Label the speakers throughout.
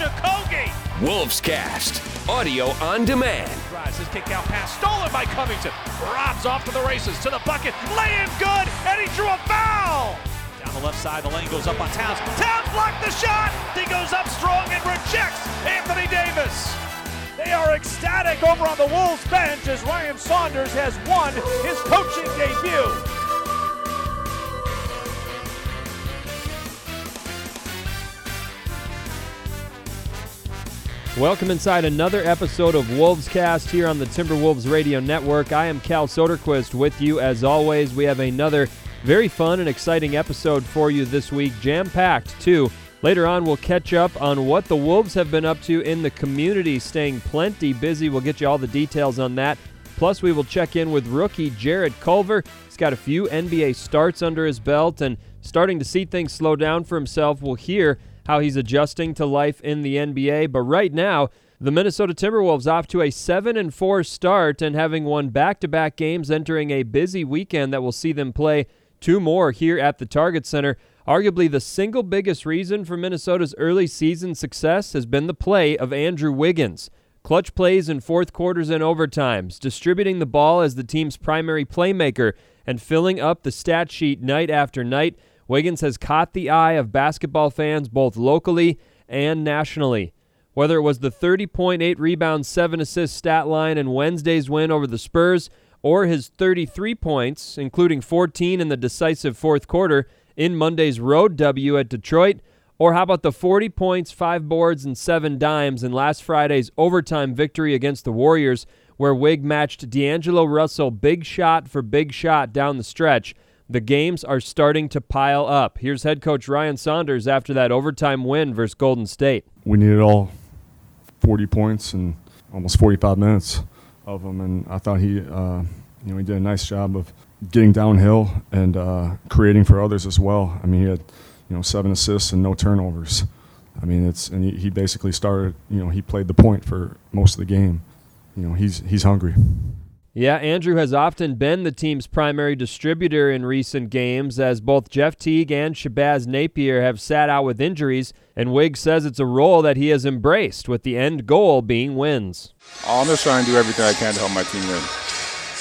Speaker 1: Okogie.
Speaker 2: Wolves Cast, audio on demand.
Speaker 1: Drives his kick out pass, stolen by Covington. Robs off to the races, to the bucket, lay in good, and he drew a foul. Down the left side, the lane goes up on Towns. Towns blocked the shot. He goes up strong and rejects Anthony Davis. They are ecstatic over on the Wolves bench as Ryan Saunders has won his coaching debut.
Speaker 3: Welcome inside another episode of Wolves Cast here on the Timberwolves Radio Network. I am Cal Soderquist with you as always. We have another very fun and exciting episode for you this week, jam packed too. Later on, we'll catch up on what the Wolves have been up to in the community, staying plenty busy. We'll get you all the details on that. Plus, we will check in with rookie Jarrett Culver. He's got a few NBA starts under his belt and starting to see things slow down for himself. We'll hear how he's adjusting to life in the NBA. But right now, the Minnesota Timberwolves off to a 7 and 4 start and having won back-to-back games entering a busy weekend that will see them play two more here at the Target Center. Arguably the single biggest reason for Minnesota's early season success has been the play of Andrew Wiggins. Clutch plays in fourth quarters and overtimes, distributing the ball as the team's primary playmaker and filling up the stat sheet night after night. Wiggins has caught the eye of basketball fans both locally and nationally. Whether it was the 30.8 rebounds, 7 assists stat line in Wednesday's win over the Spurs, or his 33 points, including 14 in the decisive fourth quarter in Monday's road W at Detroit, or how about the 40 points, 5 boards, and 7 dimes in last Friday's overtime victory against the Warriors, where Wig matched D'Angelo Russell big shot for big shot down the stretch the games are starting to pile up. Here's head coach Ryan Saunders after that overtime win versus Golden State.
Speaker 4: We needed all 40 points and almost 45 minutes of them, and I thought he, uh, you know, he did a nice job of getting downhill and uh, creating for others as well. I mean, he had, you know, seven assists and no turnovers. I mean, it's and he, he basically started. You know, he played the point for most of the game. You know, he's he's hungry.
Speaker 3: Yeah, Andrew has often been the team's primary distributor in recent games, as both Jeff Teague and Shabazz Napier have sat out with injuries, and Wiggs says it's a role that he has embraced, with the end goal being wins.
Speaker 5: I'm just trying to do everything I can to help my team win.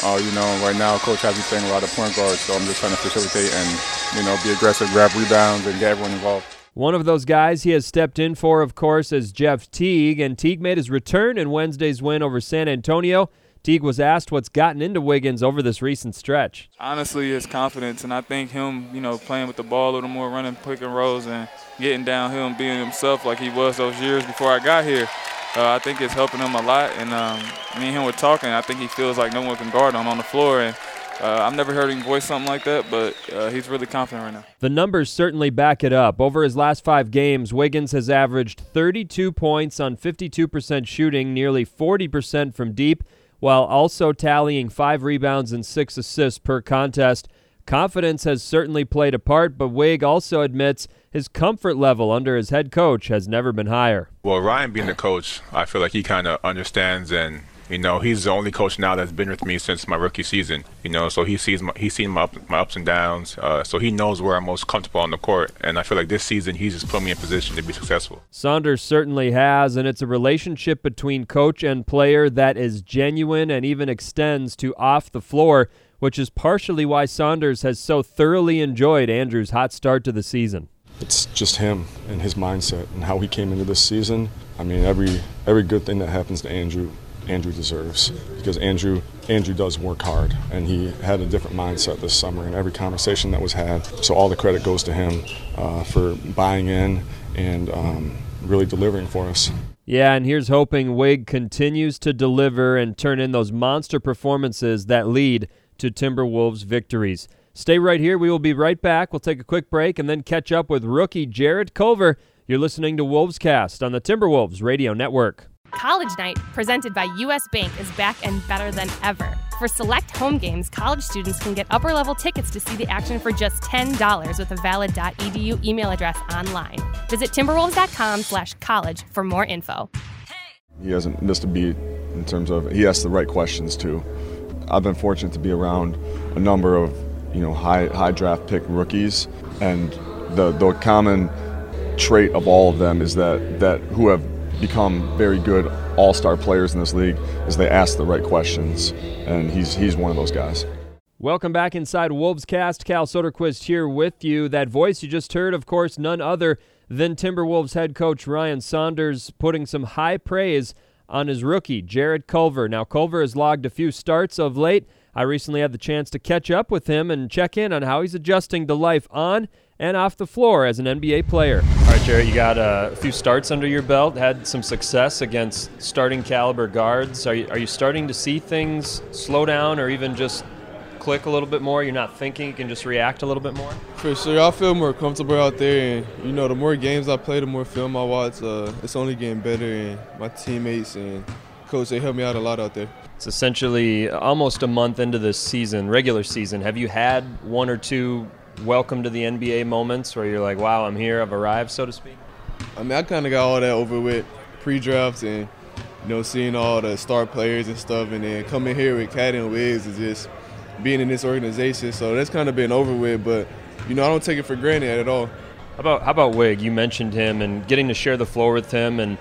Speaker 5: Uh, you know, right now, coach has me playing a lot of point guards, so I'm just trying to facilitate and, you know, be aggressive, grab rebounds, and get everyone involved.
Speaker 3: One of those guys he has stepped in for, of course, is Jeff Teague, and Teague made his return in Wednesday's win over San Antonio. Teague was asked what's gotten into Wiggins over this recent stretch.
Speaker 6: Honestly, his confidence, and I think him, you know, playing with the ball a little more, running pick and rolls, and getting downhill and being himself like he was those years before I got here. Uh, I think it's helping him a lot, and um, me and him were talking. I think he feels like no one can guard him on the floor, and uh, I've never heard him voice something like that, but uh, he's really confident right now.
Speaker 3: The numbers certainly back it up. Over his last five games, Wiggins has averaged 32 points on 52% shooting, nearly 40% from deep while also tallying five rebounds and six assists per contest. Confidence has certainly played a part, but Wig also admits his comfort level under his head coach has never been higher.
Speaker 5: Well, Ryan being the coach, I feel like he kind of understands and you know, he's the only coach now that's been with me since my rookie season. You know, so he sees my, he's seen my, my ups and downs. Uh, so he knows where I'm most comfortable on the court, and I feel like this season he's just put me in position to be successful.
Speaker 3: Saunders certainly has, and it's a relationship between coach and player that is genuine and even extends to off the floor, which is partially why Saunders has so thoroughly enjoyed Andrew's hot start to the season.
Speaker 4: It's just him and his mindset and how he came into this season. I mean, every every good thing that happens to Andrew Andrew deserves because Andrew Andrew does work hard and he had a different mindset this summer in every conversation that was had. So all the credit goes to him uh, for buying in and um, really delivering for us.
Speaker 3: Yeah, and here's hoping Wig continues to deliver and turn in those monster performances that lead to Timberwolves victories. Stay right here. We will be right back. We'll take a quick break and then catch up with rookie Jarrett Culver. You're listening to Wolves Cast on the Timberwolves Radio Network.
Speaker 7: College Night, presented by U.S. Bank, is back and better than ever. For select home games, college students can get upper level tickets to see the action for just $10 with a valid .edu email address online. Visit timberwolves.com slash college for more info.
Speaker 4: He hasn't missed a beat in terms of he asks the right questions too. I've been fortunate to be around a number of you know high high draft pick rookies, and the the common trait of all of them is that that who have become very good all-star players in this league is they ask the right questions, and he's he's one of those guys.
Speaker 3: Welcome back inside Wolves Cast. Cal Soderquist here with you. That voice you just heard, of course, none other than Timberwolves head coach Ryan Saunders putting some high praise on his rookie, Jarrett Culver. Now, Culver has logged a few starts of late. I recently had the chance to catch up with him and check in on how he's adjusting to life on and off the floor as an NBA player. All right, Jarrett, you got a few starts under your belt, had some success against starting caliber guards. Are you, are you starting to see things slow down or even just click a little bit more? You're not thinking, you can just react a little bit more?
Speaker 8: For sure, I feel more comfortable out there. And, you know, the more games I play, the more film I watch, uh, it's only getting better. And my teammates and coach, they help me out a lot out there.
Speaker 3: It's essentially almost a month into this season, regular season. Have you had one or two welcome to the NBA moments where you're like, wow, I'm here, I've arrived, so to speak?
Speaker 8: I mean, I kind of got all that over with pre-drafts and, you know, seeing all the star players and stuff, and then coming here with KAT and Wigs is just – being in this organization. So that's kind of been over with, but you know I don't take it for granted at all.
Speaker 3: How about how about Wig? You mentioned him and getting to share the floor with him, and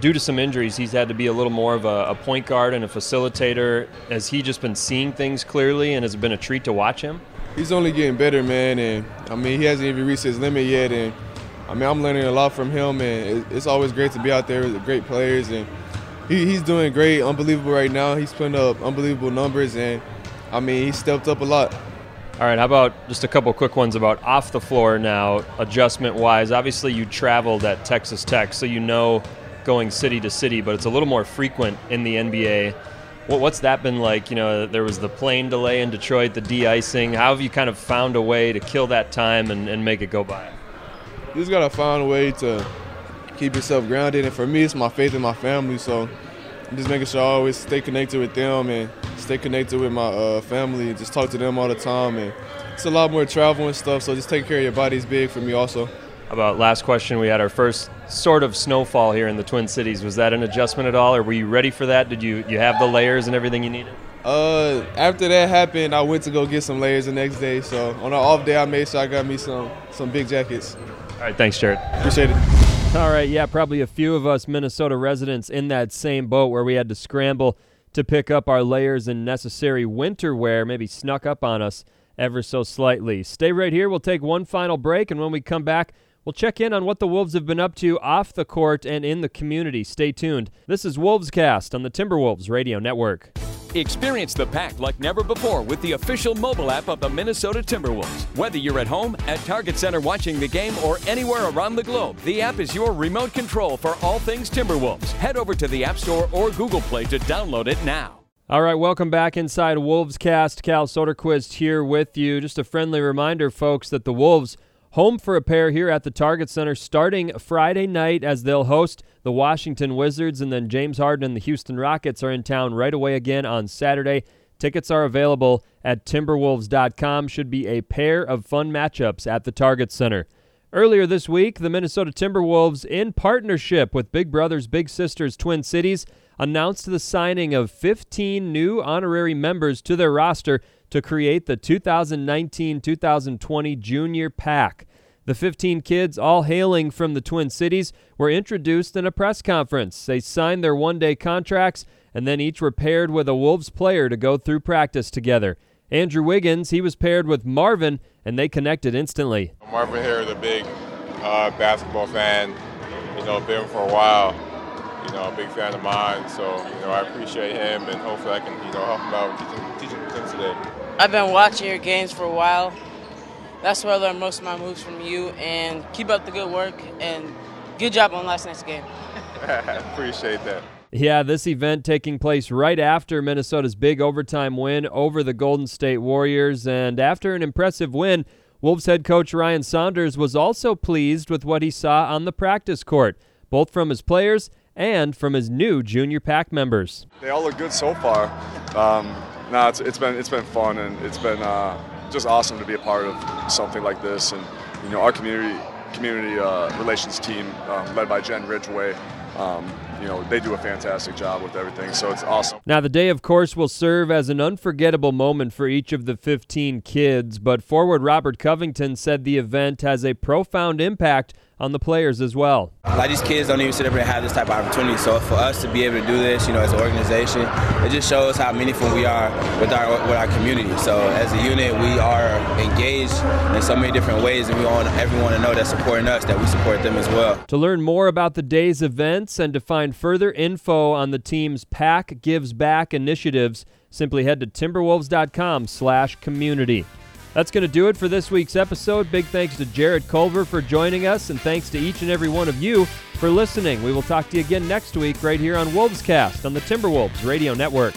Speaker 3: due to some injuries, he's had to be a little more of a, a point guard and a facilitator. Has he just been seeing things clearly, and has it been a treat to watch him?
Speaker 8: He's only getting better, man, and I mean he hasn't even reached his limit yet, and I mean I'm learning a lot from him, and it's always great to be out there with great players, and he, he's doing great, unbelievable right now. He's putting up unbelievable numbers, and I mean, he stepped up a lot.
Speaker 3: All right, how about just a couple quick ones about off the floor now, adjustment wise? Obviously, you traveled at Texas Tech, so you know going city to city, but it's a little more frequent in the NBA. what's that been like? You know, there was the plane delay in Detroit, the de icing. How have you kind of found a way to kill that time and, and make it go by?
Speaker 8: You just got to find a way to keep yourself grounded. And for me, it's my faith in my family. So I'm just making sure I always stay connected with them and stay connected with my uh, family and just talk to them all the time. And it's a lot more travel and stuff, so just taking care of your body is big for me also.
Speaker 3: About last question, we had our first sort of snowfall here in the Twin Cities. Was that an adjustment at all, or were you ready for that? Did you you have the layers and everything you needed?
Speaker 8: Uh, after that happened, I went to go get some layers the next day. So on an off day, I made sure I got me some some big jackets.
Speaker 3: All right, thanks, Jarrett.
Speaker 8: Appreciate it.
Speaker 3: All right, yeah, probably a few of us Minnesota residents in that same boat where we had to scramble to pick up our layers and necessary winter wear maybe snuck up on us ever so slightly. Stay right here. We'll take one final break, and when we come back, we'll check in on what the Wolves have been up to off the court and in the community. Stay tuned. This is Wolves Cast on the Timberwolves Radio Network.
Speaker 2: Experience the pack like never before with the official mobile app of the Minnesota Timberwolves. Whether you're at home, at Target Center watching the game, or anywhere around the globe, the app is your remote control for all things Timberwolves. Head over to the App Store or Google Play to download it now.
Speaker 3: All right, welcome back inside Wolves Cast. Cal Soderquist here with you. Just a friendly reminder, folks, that the Wolves home for a pair here at the Target Center starting Friday night as they'll host the Washington Wizards, and then James Harden and the Houston Rockets are in town right away again on Saturday. Tickets are available at Timberwolves.com. Should be a pair of fun matchups at the Target Center. Earlier this week, the Minnesota Timberwolves, in partnership with Big Brothers Big Sisters Twin Cities, announced the signing of 15 new honorary members to their roster to create the 2019 2020 Junior Pack. The 15 kids, all hailing from the Twin Cities, were introduced in a press conference. They signed their one day contracts and then each were paired with a Wolves player to go through practice together. Andrew Wiggins, he was paired with Marvin, and they connected instantly.
Speaker 5: Marvin here is a big uh, basketball fan. You know, been for a while. You know, a big fan of mine. So, you know, I appreciate him, and hopefully I can, you know, help him out teaching, teaching things today.
Speaker 9: I've been watching your games for a while. That's where I learned most of my moves from you. And keep up the good work and good job on last night's game.
Speaker 5: Appreciate that.
Speaker 3: Yeah, this event taking place right after Minnesota's big overtime win over the Golden State Warriors. And after an impressive win, Wolves head coach Ryan Saunders was also pleased with what he saw on the practice court, both from his players and from his new junior pack members.
Speaker 4: They all look good so far. Um, no, it's, it's been it's been fun and it's been uh, just awesome to be a part of something like this. And you know, our community community uh, relations team, um, led by Jen Ridgway, um, you know, they do a fantastic job with everything. So it's awesome.
Speaker 3: Now, the day, of course, will serve as an unforgettable moment for each of the 15 kids, but forward Robert Covington said the event has a profound impact on the players as well.
Speaker 10: A lot of these kids don't even sit up and have this type of opportunity. So for us to be able to do this, you know, as an organization, it just shows how meaningful we are with our with our community. So as a unit, we are engaged in so many different ways, and we want everyone to know that supporting us, that we support them as well.
Speaker 3: To learn more about the day's events and to find further info on the team's Pack Gives Back initiatives, simply head to timberwolves.com/community. That's going to do it for this week's episode. Big thanks to Jarrett Culver for joining us, and thanks to each and every one of you for listening. We will talk to you again next week right here on Wolvescast on the Timberwolves Radio Network.